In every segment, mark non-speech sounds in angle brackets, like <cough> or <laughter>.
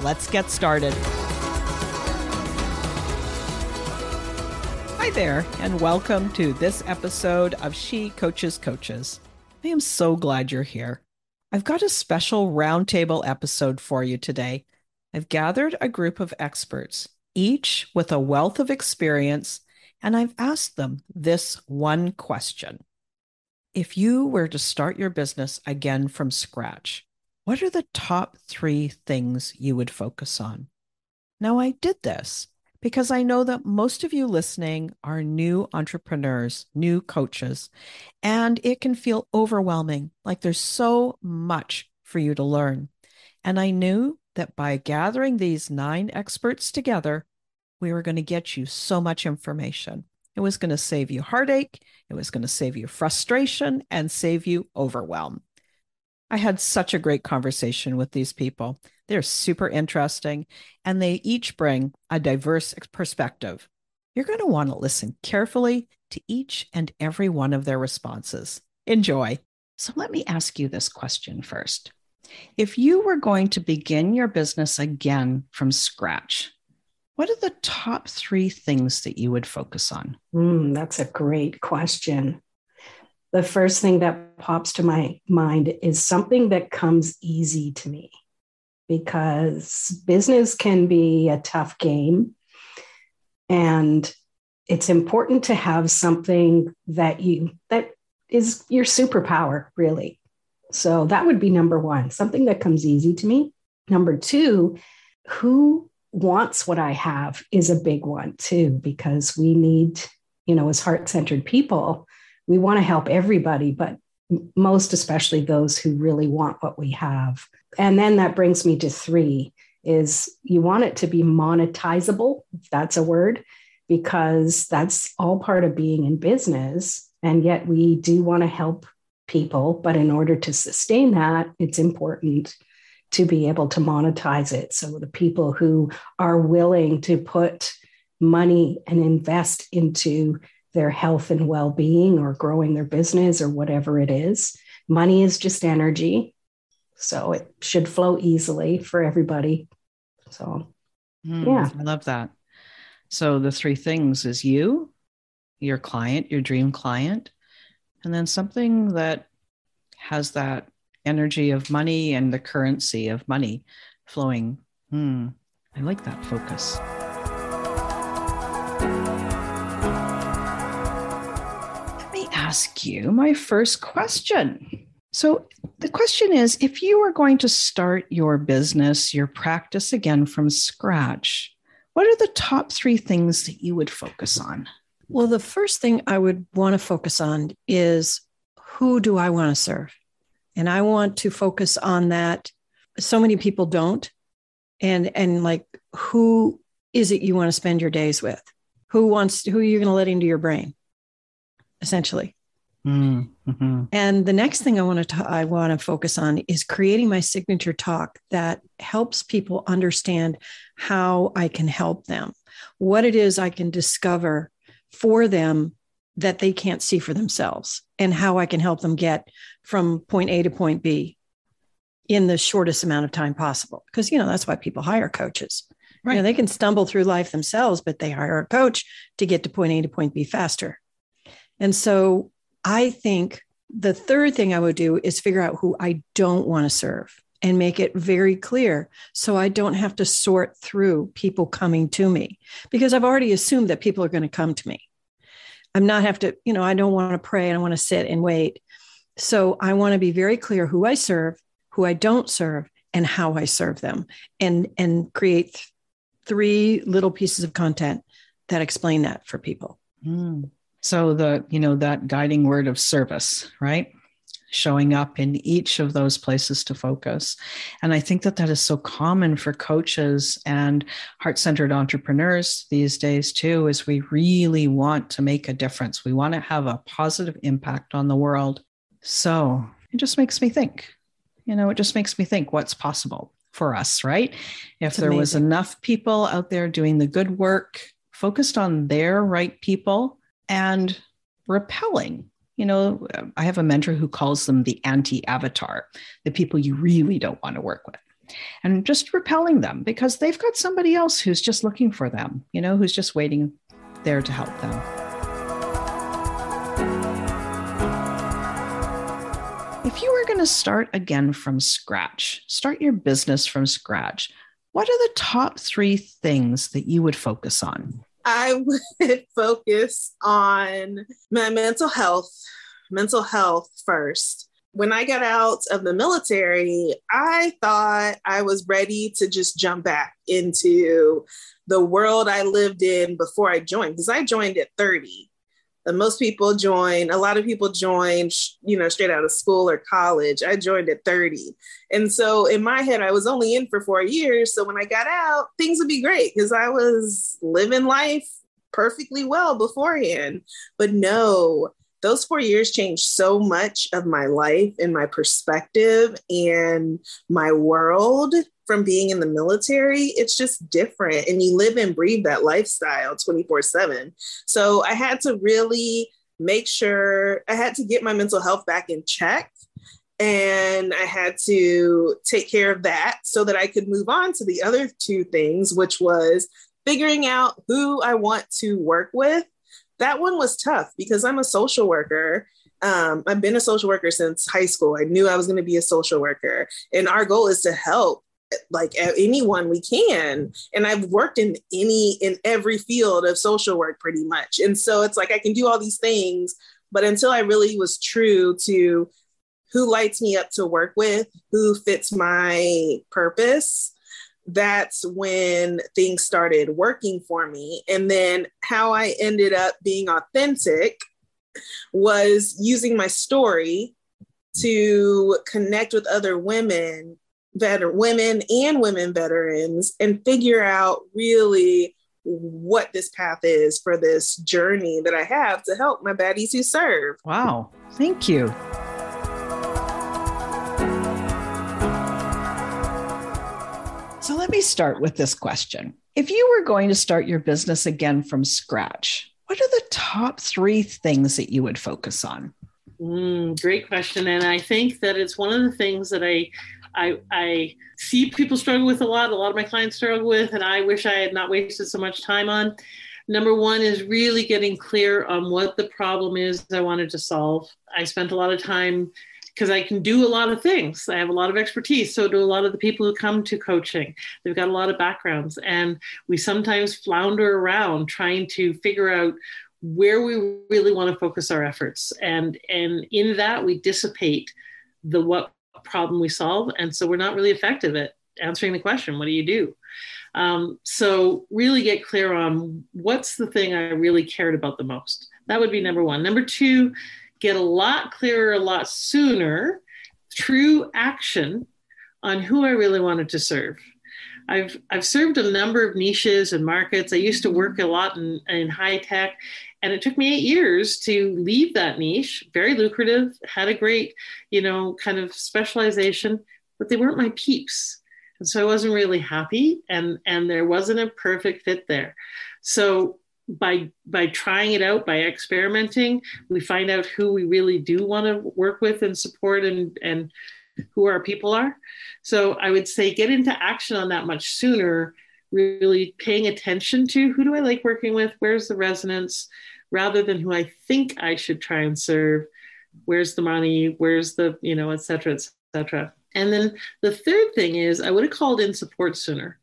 Let's get started. Hi there, and welcome to this episode of She Coaches Coaches. I am so glad you're here. I've got a special roundtable episode for you today. I've gathered a group of experts, each with a wealth of experience, and I've asked them this one question. If you were to start your business again from scratch, what are the top three things you would focus on? Now, I did this because I know that most of you listening are new entrepreneurs, new coaches, and it can feel overwhelming, like there's so much for you to learn. And I knew that by gathering these nine experts together, we were going to get you so much information. It was going to save you heartache, it was going to save you frustration, and save you overwhelm. I had such a great conversation with these people. They're super interesting and they each bring a diverse perspective. You're going to want to listen carefully to each and every one of their responses. Enjoy. So, let me ask you this question first. If you were going to begin your business again from scratch, what are the top three things that you would focus on? Mm, that's a great question the first thing that pops to my mind is something that comes easy to me because business can be a tough game. And it's important to have something that you that is your superpower really. So that would be number 1 something that comes easy to me. Number 2 who wants what i have is a big one too because we need you know as heart-centered people we want to help everybody, but most especially those who really want what we have. And then that brings me to three is you want it to be monetizable, if that's a word, because that's all part of being in business. And yet we do want to help people. But in order to sustain that, it's important to be able to monetize it. So the people who are willing to put money and invest into their health and well being or growing their business or whatever it is. Money is just energy. So it should flow easily for everybody. So, mm, yeah. I love that. So the three things is you, your client, your dream client, and then something that has that energy of money and the currency of money flowing. Hmm. I like that focus. Ask you my first question. So, the question is if you were going to start your business, your practice again from scratch, what are the top three things that you would focus on? Well, the first thing I would want to focus on is who do I want to serve? And I want to focus on that. So many people don't. And and like who is it you want to spend your days with? Who wants who are you going to let into your brain? Essentially. Mm-hmm. And the next thing I want to I want to focus on is creating my signature talk that helps people understand how I can help them. what it is I can discover for them that they can't see for themselves and how I can help them get from point A to point B in the shortest amount of time possible. Because, you know, that's why people hire coaches. Right. You know, they can stumble through life themselves, but they hire a coach to get to point A to point B faster. And so I think the third thing I would do is figure out who I don't want to serve and make it very clear so I don't have to sort through people coming to me because I've already assumed that people are going to come to me. I'm not have to, you know, I don't want to pray. And I don't want to sit and wait. So I want to be very clear who I serve, who I don't serve, and how I serve them, and and create th- three little pieces of content that explain that for people. Mm. So the you know that guiding word of service, right? showing up in each of those places to focus. And I think that that is so common for coaches and heart centered entrepreneurs these days, too, is we really want to make a difference. We want to have a positive impact on the world. So it just makes me think, you know, it just makes me think what's possible for us, right? If there was enough people out there doing the good work, focused on their right people and repelling you know, I have a mentor who calls them the anti avatar, the people you really don't want to work with. And just repelling them because they've got somebody else who's just looking for them, you know, who's just waiting there to help them. If you were going to start again from scratch, start your business from scratch, what are the top three things that you would focus on? I would <laughs> focus on my mental health, mental health first. When I got out of the military, I thought I was ready to just jump back into the world I lived in before I joined, because I joined at 30 most people join a lot of people join you know straight out of school or college. I joined at 30 and so in my head i was only in for four years. So when i got out things would be great because i was living life perfectly well beforehand. But no those four years changed so much of my life and my perspective and my world from being in the military, it's just different. And you live and breathe that lifestyle 24 7. So I had to really make sure I had to get my mental health back in check. And I had to take care of that so that I could move on to the other two things, which was figuring out who I want to work with. That one was tough because I'm a social worker um, I've been a social worker since high school. I knew I was going to be a social worker. And our goal is to help like anyone we can and i've worked in any in every field of social work pretty much and so it's like i can do all these things but until i really was true to who lights me up to work with who fits my purpose that's when things started working for me and then how i ended up being authentic was using my story to connect with other women veteran women and women veterans and figure out really what this path is for this journey that I have to help my baddies who serve. Wow. Thank you. Let me start with this question. If you were going to start your business again from scratch, what are the top three things that you would focus on? Mm, great question. And I think that it's one of the things that I I, I see people struggle with a lot. A lot of my clients struggle with, and I wish I had not wasted so much time on. Number one is really getting clear on what the problem is I wanted to solve. I spent a lot of time because I can do a lot of things. I have a lot of expertise. So do a lot of the people who come to coaching. They've got a lot of backgrounds. And we sometimes flounder around trying to figure out where we really want to focus our efforts. And, and in that, we dissipate the what problem we solve. And so we're not really effective at answering the question what do you do? Um, so really get clear on what's the thing I really cared about the most. That would be number one. Number two, get a lot clearer a lot sooner through action on who I really wanted to serve. I've I've served a number of niches and markets. I used to work a lot in, in high tech, and it took me eight years to leave that niche very lucrative had a great you know kind of specialization but they weren't my peeps and so i wasn't really happy and and there wasn't a perfect fit there So by by trying it out by experimenting we find out who we really do want to work with and support and and who our people are. So i would say get into action on that much sooner really paying attention to who do i like working with where's the resonance rather than who i think i should try and serve where's the money where's the you know et cetera et cetera. And then the third thing is i would have called in support sooner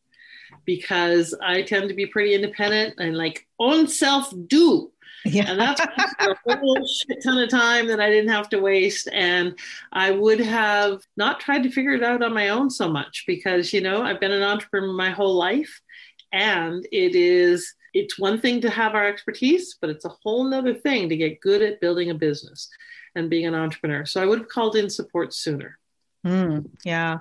because I tend to be pretty independent and like on self do. Yeah. And that's a whole shit ton of time that I didn't have to waste. And I would have not tried to figure it out on my own so much because, you know, I've been an entrepreneur my whole life. And it is, it's one thing to have our expertise, but it's a whole nother thing to get good at building a business and being an entrepreneur. So I would have called in support sooner. Mm, yeah.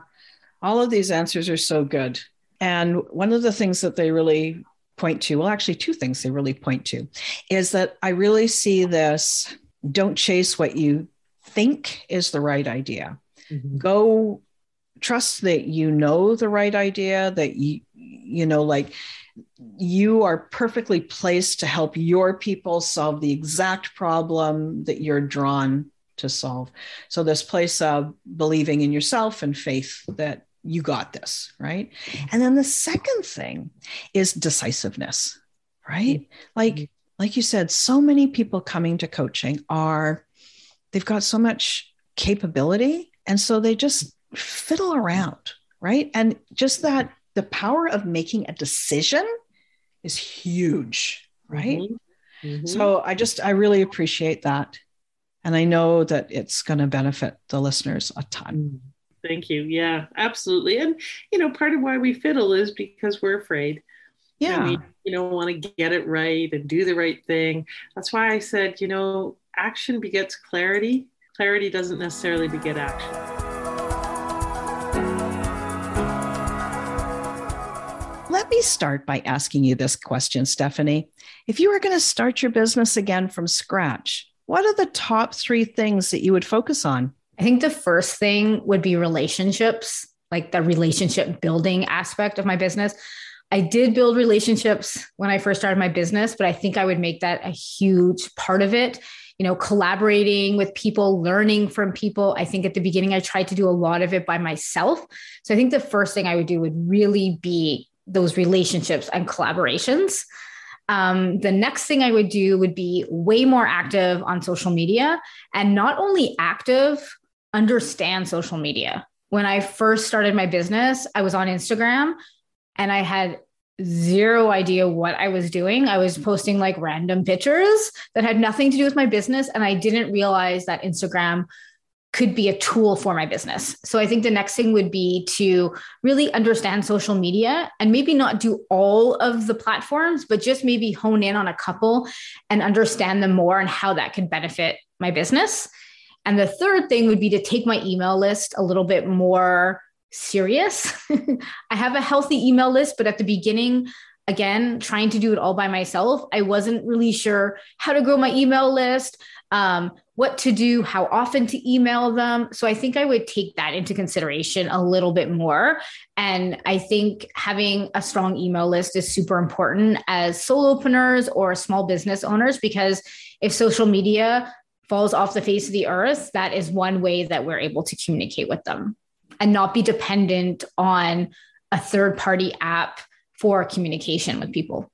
All of these answers are so good. And one of the things that they really point to, well, actually, two things they really point to, is that I really see this don't chase what you think is the right idea. Mm-hmm. Go trust that you know the right idea, that you, you know, like you are perfectly placed to help your people solve the exact problem that you're drawn to solve. So, this place of believing in yourself and faith that you got this, right? And then the second thing is decisiveness, right? Mm-hmm. Like like you said, so many people coming to coaching are they've got so much capability and so they just fiddle around, right? And just that the power of making a decision is huge, right? Mm-hmm. Mm-hmm. So I just I really appreciate that. And I know that it's going to benefit the listeners a ton. Thank you. Yeah, absolutely. And, you know, part of why we fiddle is because we're afraid. Yeah. we, you know, want to get it right and do the right thing. That's why I said, you know, action begets clarity. Clarity doesn't necessarily beget action. Let me start by asking you this question, Stephanie. If you were going to start your business again from scratch, what are the top three things that you would focus on? I think the first thing would be relationships, like the relationship building aspect of my business. I did build relationships when I first started my business, but I think I would make that a huge part of it. You know, collaborating with people, learning from people. I think at the beginning, I tried to do a lot of it by myself. So I think the first thing I would do would really be those relationships and collaborations. Um, the next thing I would do would be way more active on social media and not only active, understand social media. When I first started my business, I was on Instagram and I had zero idea what I was doing. I was posting like random pictures that had nothing to do with my business. And I didn't realize that Instagram could be a tool for my business. So I think the next thing would be to really understand social media and maybe not do all of the platforms, but just maybe hone in on a couple and understand them more and how that could benefit my business. And the third thing would be to take my email list a little bit more serious. <laughs> I have a healthy email list, but at the beginning, again, trying to do it all by myself, I wasn't really sure how to grow my email list, um, what to do, how often to email them. So I think I would take that into consideration a little bit more. And I think having a strong email list is super important as solopreneurs or small business owners because if social media falls off the face of the earth, that is one way that we're able to communicate with them and not be dependent on a third party app for communication with people.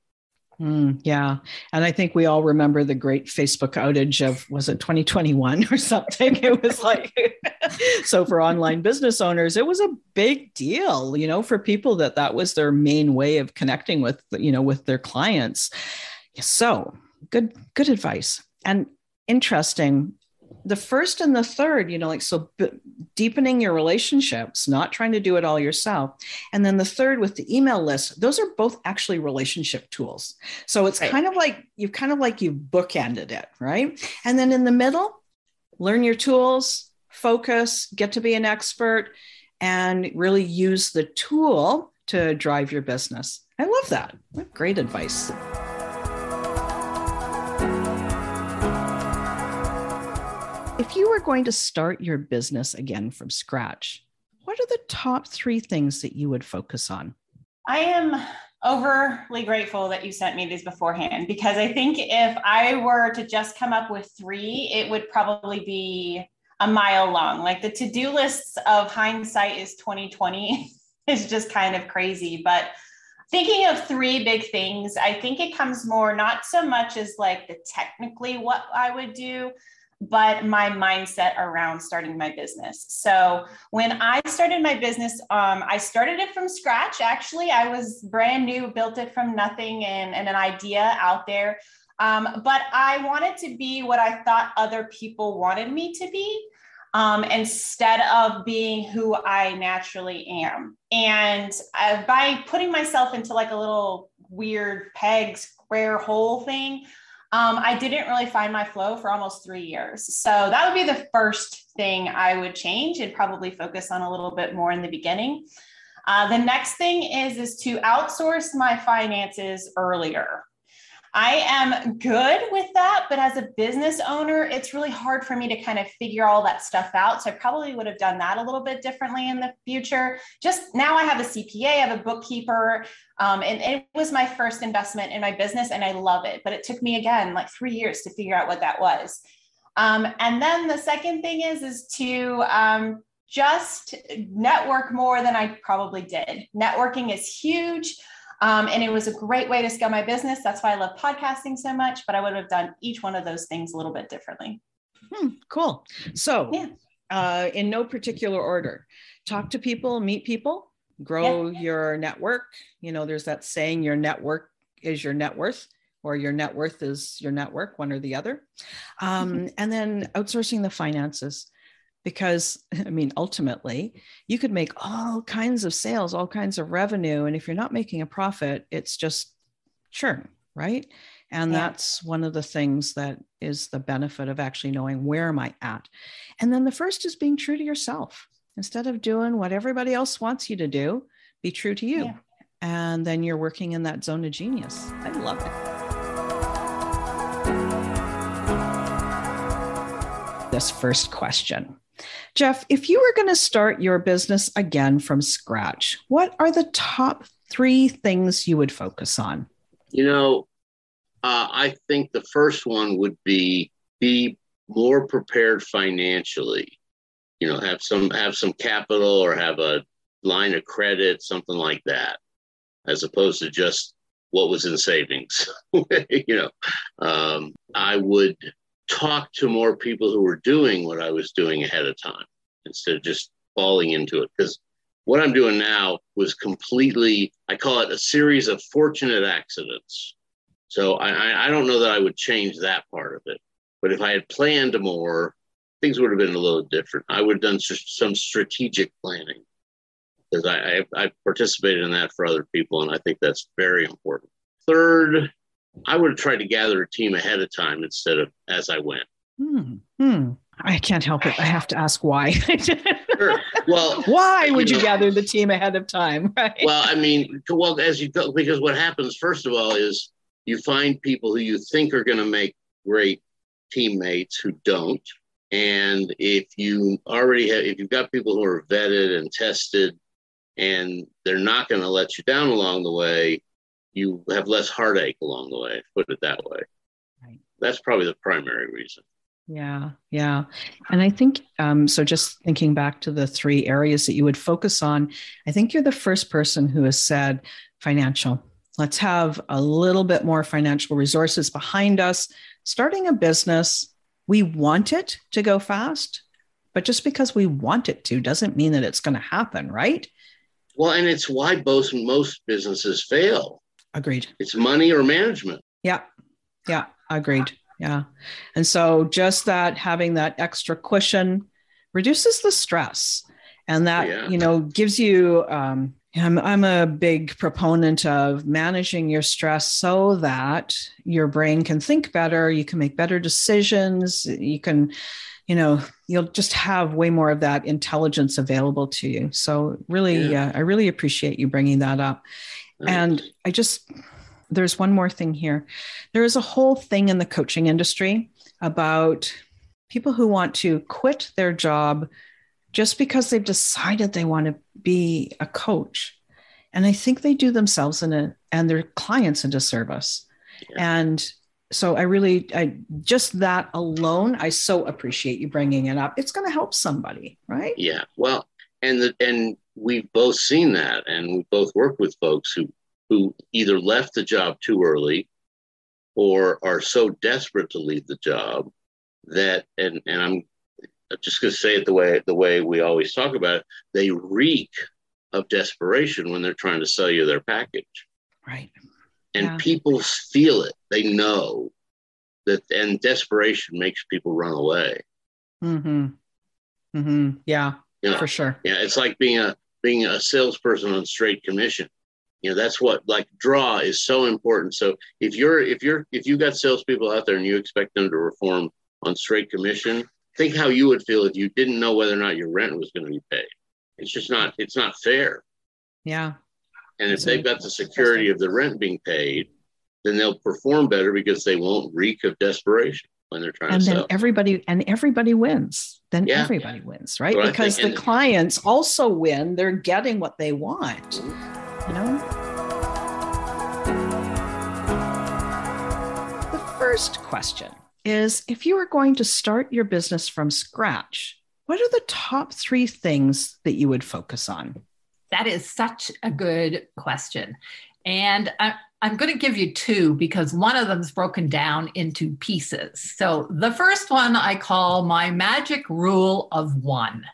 Mm, yeah. And I think we all remember the great Facebook outage of, was it 2021 or <laughs> something? It was like, <laughs> so for online business owners, it was a big deal, you know, for people that that was their main way of connecting with, you know, with their clients. So good, good advice. And interesting. The first and the third you know like so b- deepening your relationships not trying to do it all yourself. And then the third with the email list those are both actually relationship tools. So it's right. kind of like you've kind of like you've bookended it right? And then in the middle learn your tools focus get to be an expert and really use the tool to drive your business. I love that. Great advice going to start your business again from scratch, what are the top three things that you would focus on? I am overly grateful that you sent me these beforehand because I think if I were to just come up with three, it would probably be a mile long. Like the to-do lists of hindsight is 2020 <laughs> is just kind of crazy. But thinking of three big things, I think it comes more not so much as like the technically what I would do, but my mindset around starting my business. So when I started my business, um, I started it from scratch. Actually, I was brand new, built it from nothing and, and an idea out there. Um, but I wanted to be what I thought other people wanted me to be um, instead of being who I naturally am. And by putting myself into like a little weird peg square hole thing, um, I didn't really find my flow for almost three years. So that would be the first thing I would change and probably focus on a little bit more in the beginning. Uh, the next thing is is to outsource my finances earlier. I am good with that, but as a business owner, it's really hard for me to kind of figure all that stuff out. So I probably would have done that a little bit differently in the future. Just now, I have a CPA, I have a bookkeeper, um, and it was my first investment in my business, and I love it. But it took me again like three years to figure out what that was. Um, and then the second thing is is to um, just network more than I probably did. Networking is huge. Um, and it was a great way to scale my business. That's why I love podcasting so much, but I would have done each one of those things a little bit differently. Hmm, cool. So, yeah. uh, in no particular order, talk to people, meet people, grow yeah. your network. You know, there's that saying your network is your net worth or your net worth is your network, one or the other. Um. <laughs> And then outsourcing the finances because i mean ultimately you could make all kinds of sales all kinds of revenue and if you're not making a profit it's just churn right? And yeah. that's one of the things that is the benefit of actually knowing where am i at. And then the first is being true to yourself. Instead of doing what everybody else wants you to do be true to you. Yeah. and then you're working in that zone of genius. I love it. This first question Jeff, if you were going to start your business again from scratch, what are the top three things you would focus on? You know, uh, I think the first one would be be more prepared financially. You know, have some have some capital or have a line of credit, something like that, as opposed to just what was in savings. <laughs> you know, um, I would talk to more people who were doing what I was doing ahead of time instead of just falling into it. Because what I'm doing now was completely, I call it a series of fortunate accidents. So I, I don't know that I would change that part of it. But if I had planned more, things would have been a little different. I would have done some strategic planning because I, I, I participated in that for other people, and I think that's very important. Third, I would have tried to gather a team ahead of time instead of as I went. Hmm. hmm. I can't help it. I have to ask why. <laughs> sure. Well, why would you, know, you, gather the team ahead of time? <laughs> Right. Well, I mean, well, as you go, because what happens first of all is you find people who you think are going to make great teammates who don't, and if you already have, if you've got people who are vetted and tested, and they're not going to let you down along the way, you have less heartache along the way, put it that way. Right. That's probably the primary reason. Yeah, yeah. And I think um, so. Just thinking back to the three areas that you would focus on, I think you're the first person who has said financial. Let's have a little bit more financial resources behind us. Starting a business, we want it to go fast, but just because we want it to doesn't mean that it's going to happen, right? Well, and it's why both most businesses fail Agreed. It's money or management. Yeah. Yeah. Agreed. Yeah. And so just that having that extra cushion reduces the stress and that, yeah. you know, gives you, um, I'm, I'm a big proponent of managing your stress so that your brain can think better, you can make better decisions, you can, you know, you'll just have way more of that intelligence available to you. So, really, yeah. uh, I really appreciate you bringing that up. And I just, there's one more thing here. There is a whole thing in the coaching industry about people who want to quit their job just because they've decided they want to be a coach. And I think they do themselves in a, and their clients into service. Yeah. And so I really, I just that alone, I so appreciate you bringing it up. It's going to help somebody, right? Yeah. Well, and the, and we've both seen that, and we both worked with folks who who either left the job too early, or are so desperate to leave the job that, and and I'm just going to say it the way the way we always talk about it. They reek of desperation when they're trying to sell you their package. Right. And yeah. people feel it. They know that, and desperation makes people run away. Hmm. Hmm. Yeah. You know, for sure. Yeah. It's like being a being a salesperson on straight commission. You know, that's what like draw is so important. So if you're if you're if you've got salespeople out there and you expect them to perform on straight commission, think how you would feel if you didn't know whether or not your rent was going to be paid. It's just not it's not fair. Yeah. And if they've got the security of the rent being paid, then they'll perform better because they won't reek of desperation when they're trying and to then sell. everybody and everybody wins. Then yeah. everybody wins right? Because the clients also win. They're getting what they want you know? The first question is if you are going to start your business from scratch what are the top three things that you would focus on? That is such a good question and I, I'm going to give you two because one of them is broken down into pieces. So the first one I call my magic rule of one.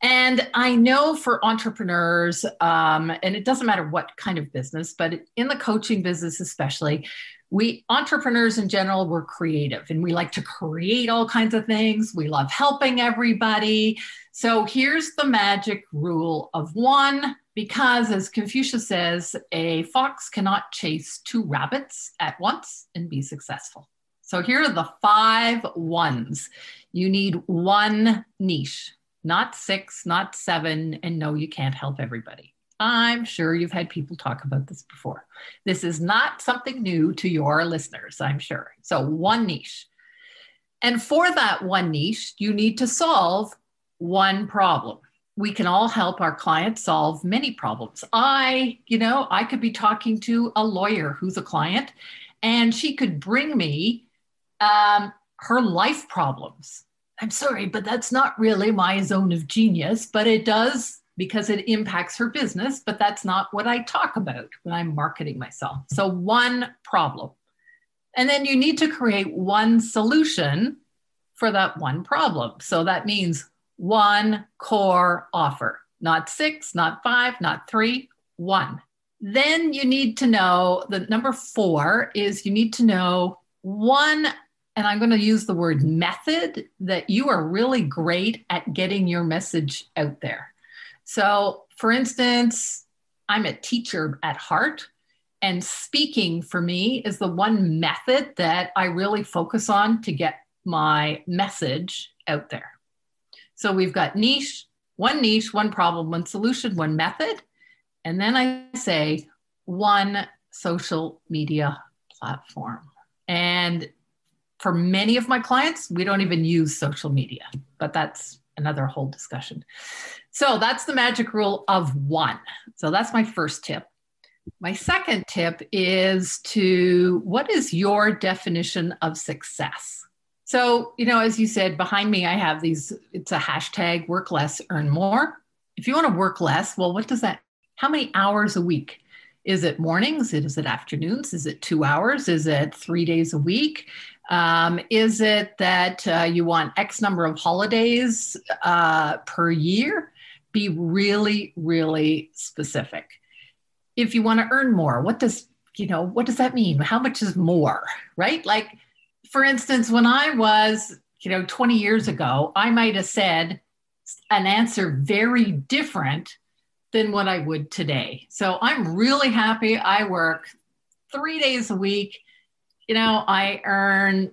And I know for entrepreneurs, um, and it doesn't matter what kind of business, but in the coaching business especially, we entrepreneurs in general, we're creative and we like to create all kinds of things. We love helping everybody. So here's the magic rule of one because, as Confucius says, a fox cannot chase two rabbits at once and be successful. So here are the five ones. You need one niche, not six, not seven, and no, you can't help everybody. I'm sure you've had people talk about this before. This is not something new to your listeners, I'm sure. So, one niche. And for that one niche, you need to solve one problem we can all help our clients solve many problems. I, you know, I could be talking to a lawyer who's a client, and she could bring me um, her life problems. I'm sorry, but that's not really my zone of genius, but it does because it impacts her business. But that's not what I talk about when I'm marketing myself. So, one problem. And then you need to create one solution for that one problem. So that means one core offer, not six, not five, not three, one. Then you need to know the number four is you need to know one, and I'm going to use the word method that you are really great at getting your message out there. So, for instance, I'm a teacher at heart. And speaking for me is the one method that I really focus on to get my message out there. So we've got niche, one niche, one problem, one solution, one method. And then I say one social media platform. And for many of my clients, we don't even use social media, but that's another whole discussion. So that's the magic rule of one. So that's my first tip. My second tip is to what is your definition of success? So, you know, as you said, behind me, I have these, it's a hashtag work less, earn more. If you want to work less, well, what does that, how many hours a week? Is it mornings? Is it afternoons? Is it two hours? Is it three days a week? Um, is it that uh, you want X number of holidays uh, per year? Be really, really specific. If you want to earn more, what does you know what does that mean? How much is more? Right? Like for instance, when I was, you know, 20 years ago, I might have said an answer very different than what I would today. So I'm really happy. I work three days a week. You know, I earn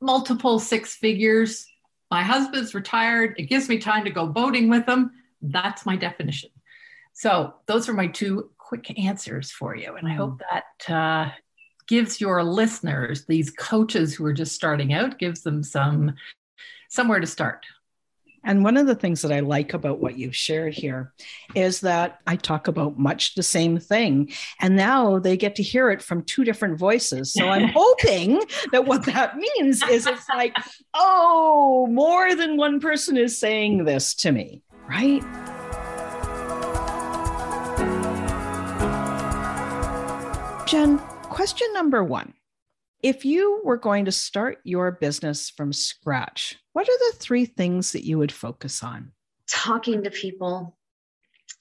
multiple six figures. My husband's retired. It gives me time to go boating with him. That's my definition. So those are my two quick answers for you. And I hope mm. that uh, gives your listeners, these coaches who are just starting out, gives them some somewhere to start. And one of the things that I like about what you've shared here is that I talk about much the same thing. And now they get to hear it from two different voices. So I'm <laughs> hoping that what that means is it's like, <laughs> oh, more than one person is saying this to me, right? Jen, question number one if you were going to start your business from scratch, what are the three things that you would focus on? Talking to people.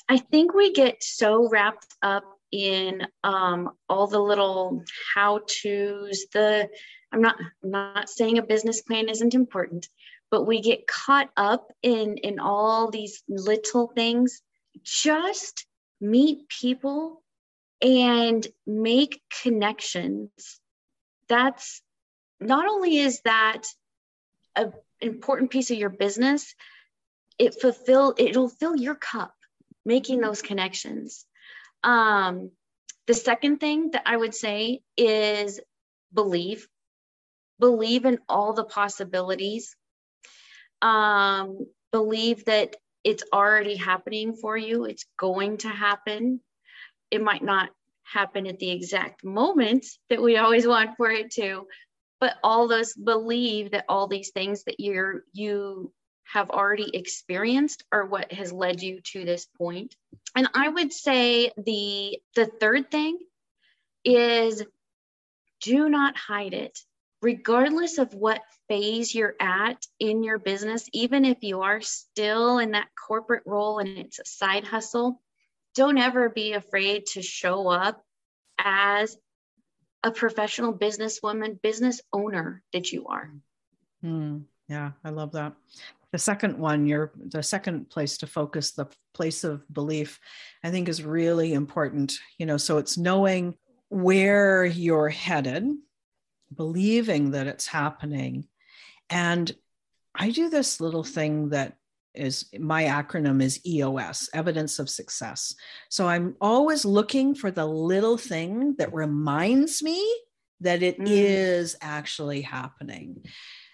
I think we get so wrapped up in um, all the little how to's. The I'm not I'm not saying a business plan isn't important, but we get caught up in in all these little things. Just meet people and make connections that's not only is that an important piece of your business, it fulfill it'll fill your cup making those connections. Um, the second thing that I would say is believe, believe in all the possibilities. Um, believe that it's already happening for you. It's going to happen. It might not happen at the exact moment that we always want for it to but all those believe that all these things that you're you have already experienced are what has led you to this point. and i would say the the third thing is do not hide it regardless of what phase you're at in your business even if you are still in that corporate role and it's a side hustle don't ever be afraid to show up as a professional businesswoman, business owner that you are. Mm, yeah, I love that. The second one, your the second place to focus, the place of belief, I think is really important. You know, so it's knowing where you're headed, believing that it's happening. And I do this little thing that is my acronym is EOS, evidence of success. So I'm always looking for the little thing that reminds me that it mm. is actually happening.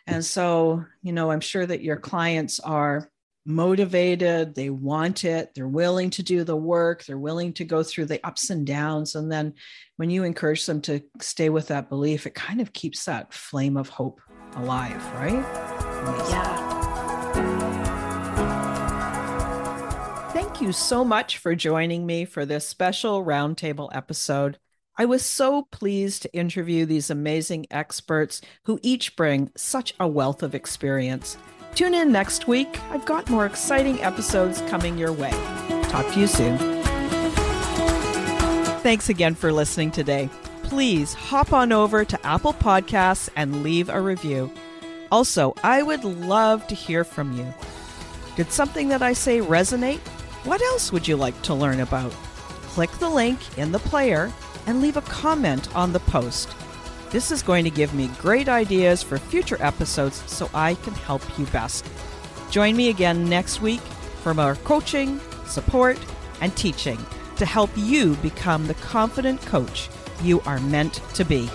And so, you know, I'm sure that your clients are motivated, they want it, they're willing to do the work, they're willing to go through the ups and downs. And then when you encourage them to stay with that belief, it kind of keeps that flame of hope alive, right? Yeah. Thank you so much for joining me for this special roundtable episode. I was so pleased to interview these amazing experts who each bring such a wealth of experience. Tune in next week. I've got more exciting episodes coming your way. Talk to you soon. Thanks again for listening today. Please hop on over to Apple Podcasts and leave a review. Also, I would love to hear from you. Did something that I say resonate? What else would you like to learn about? Click the link in the player and leave a comment on the post. This is going to give me great ideas for future episodes so I can help you best. Join me again next week for more coaching, support, and teaching to help you become the confident coach you are meant to be.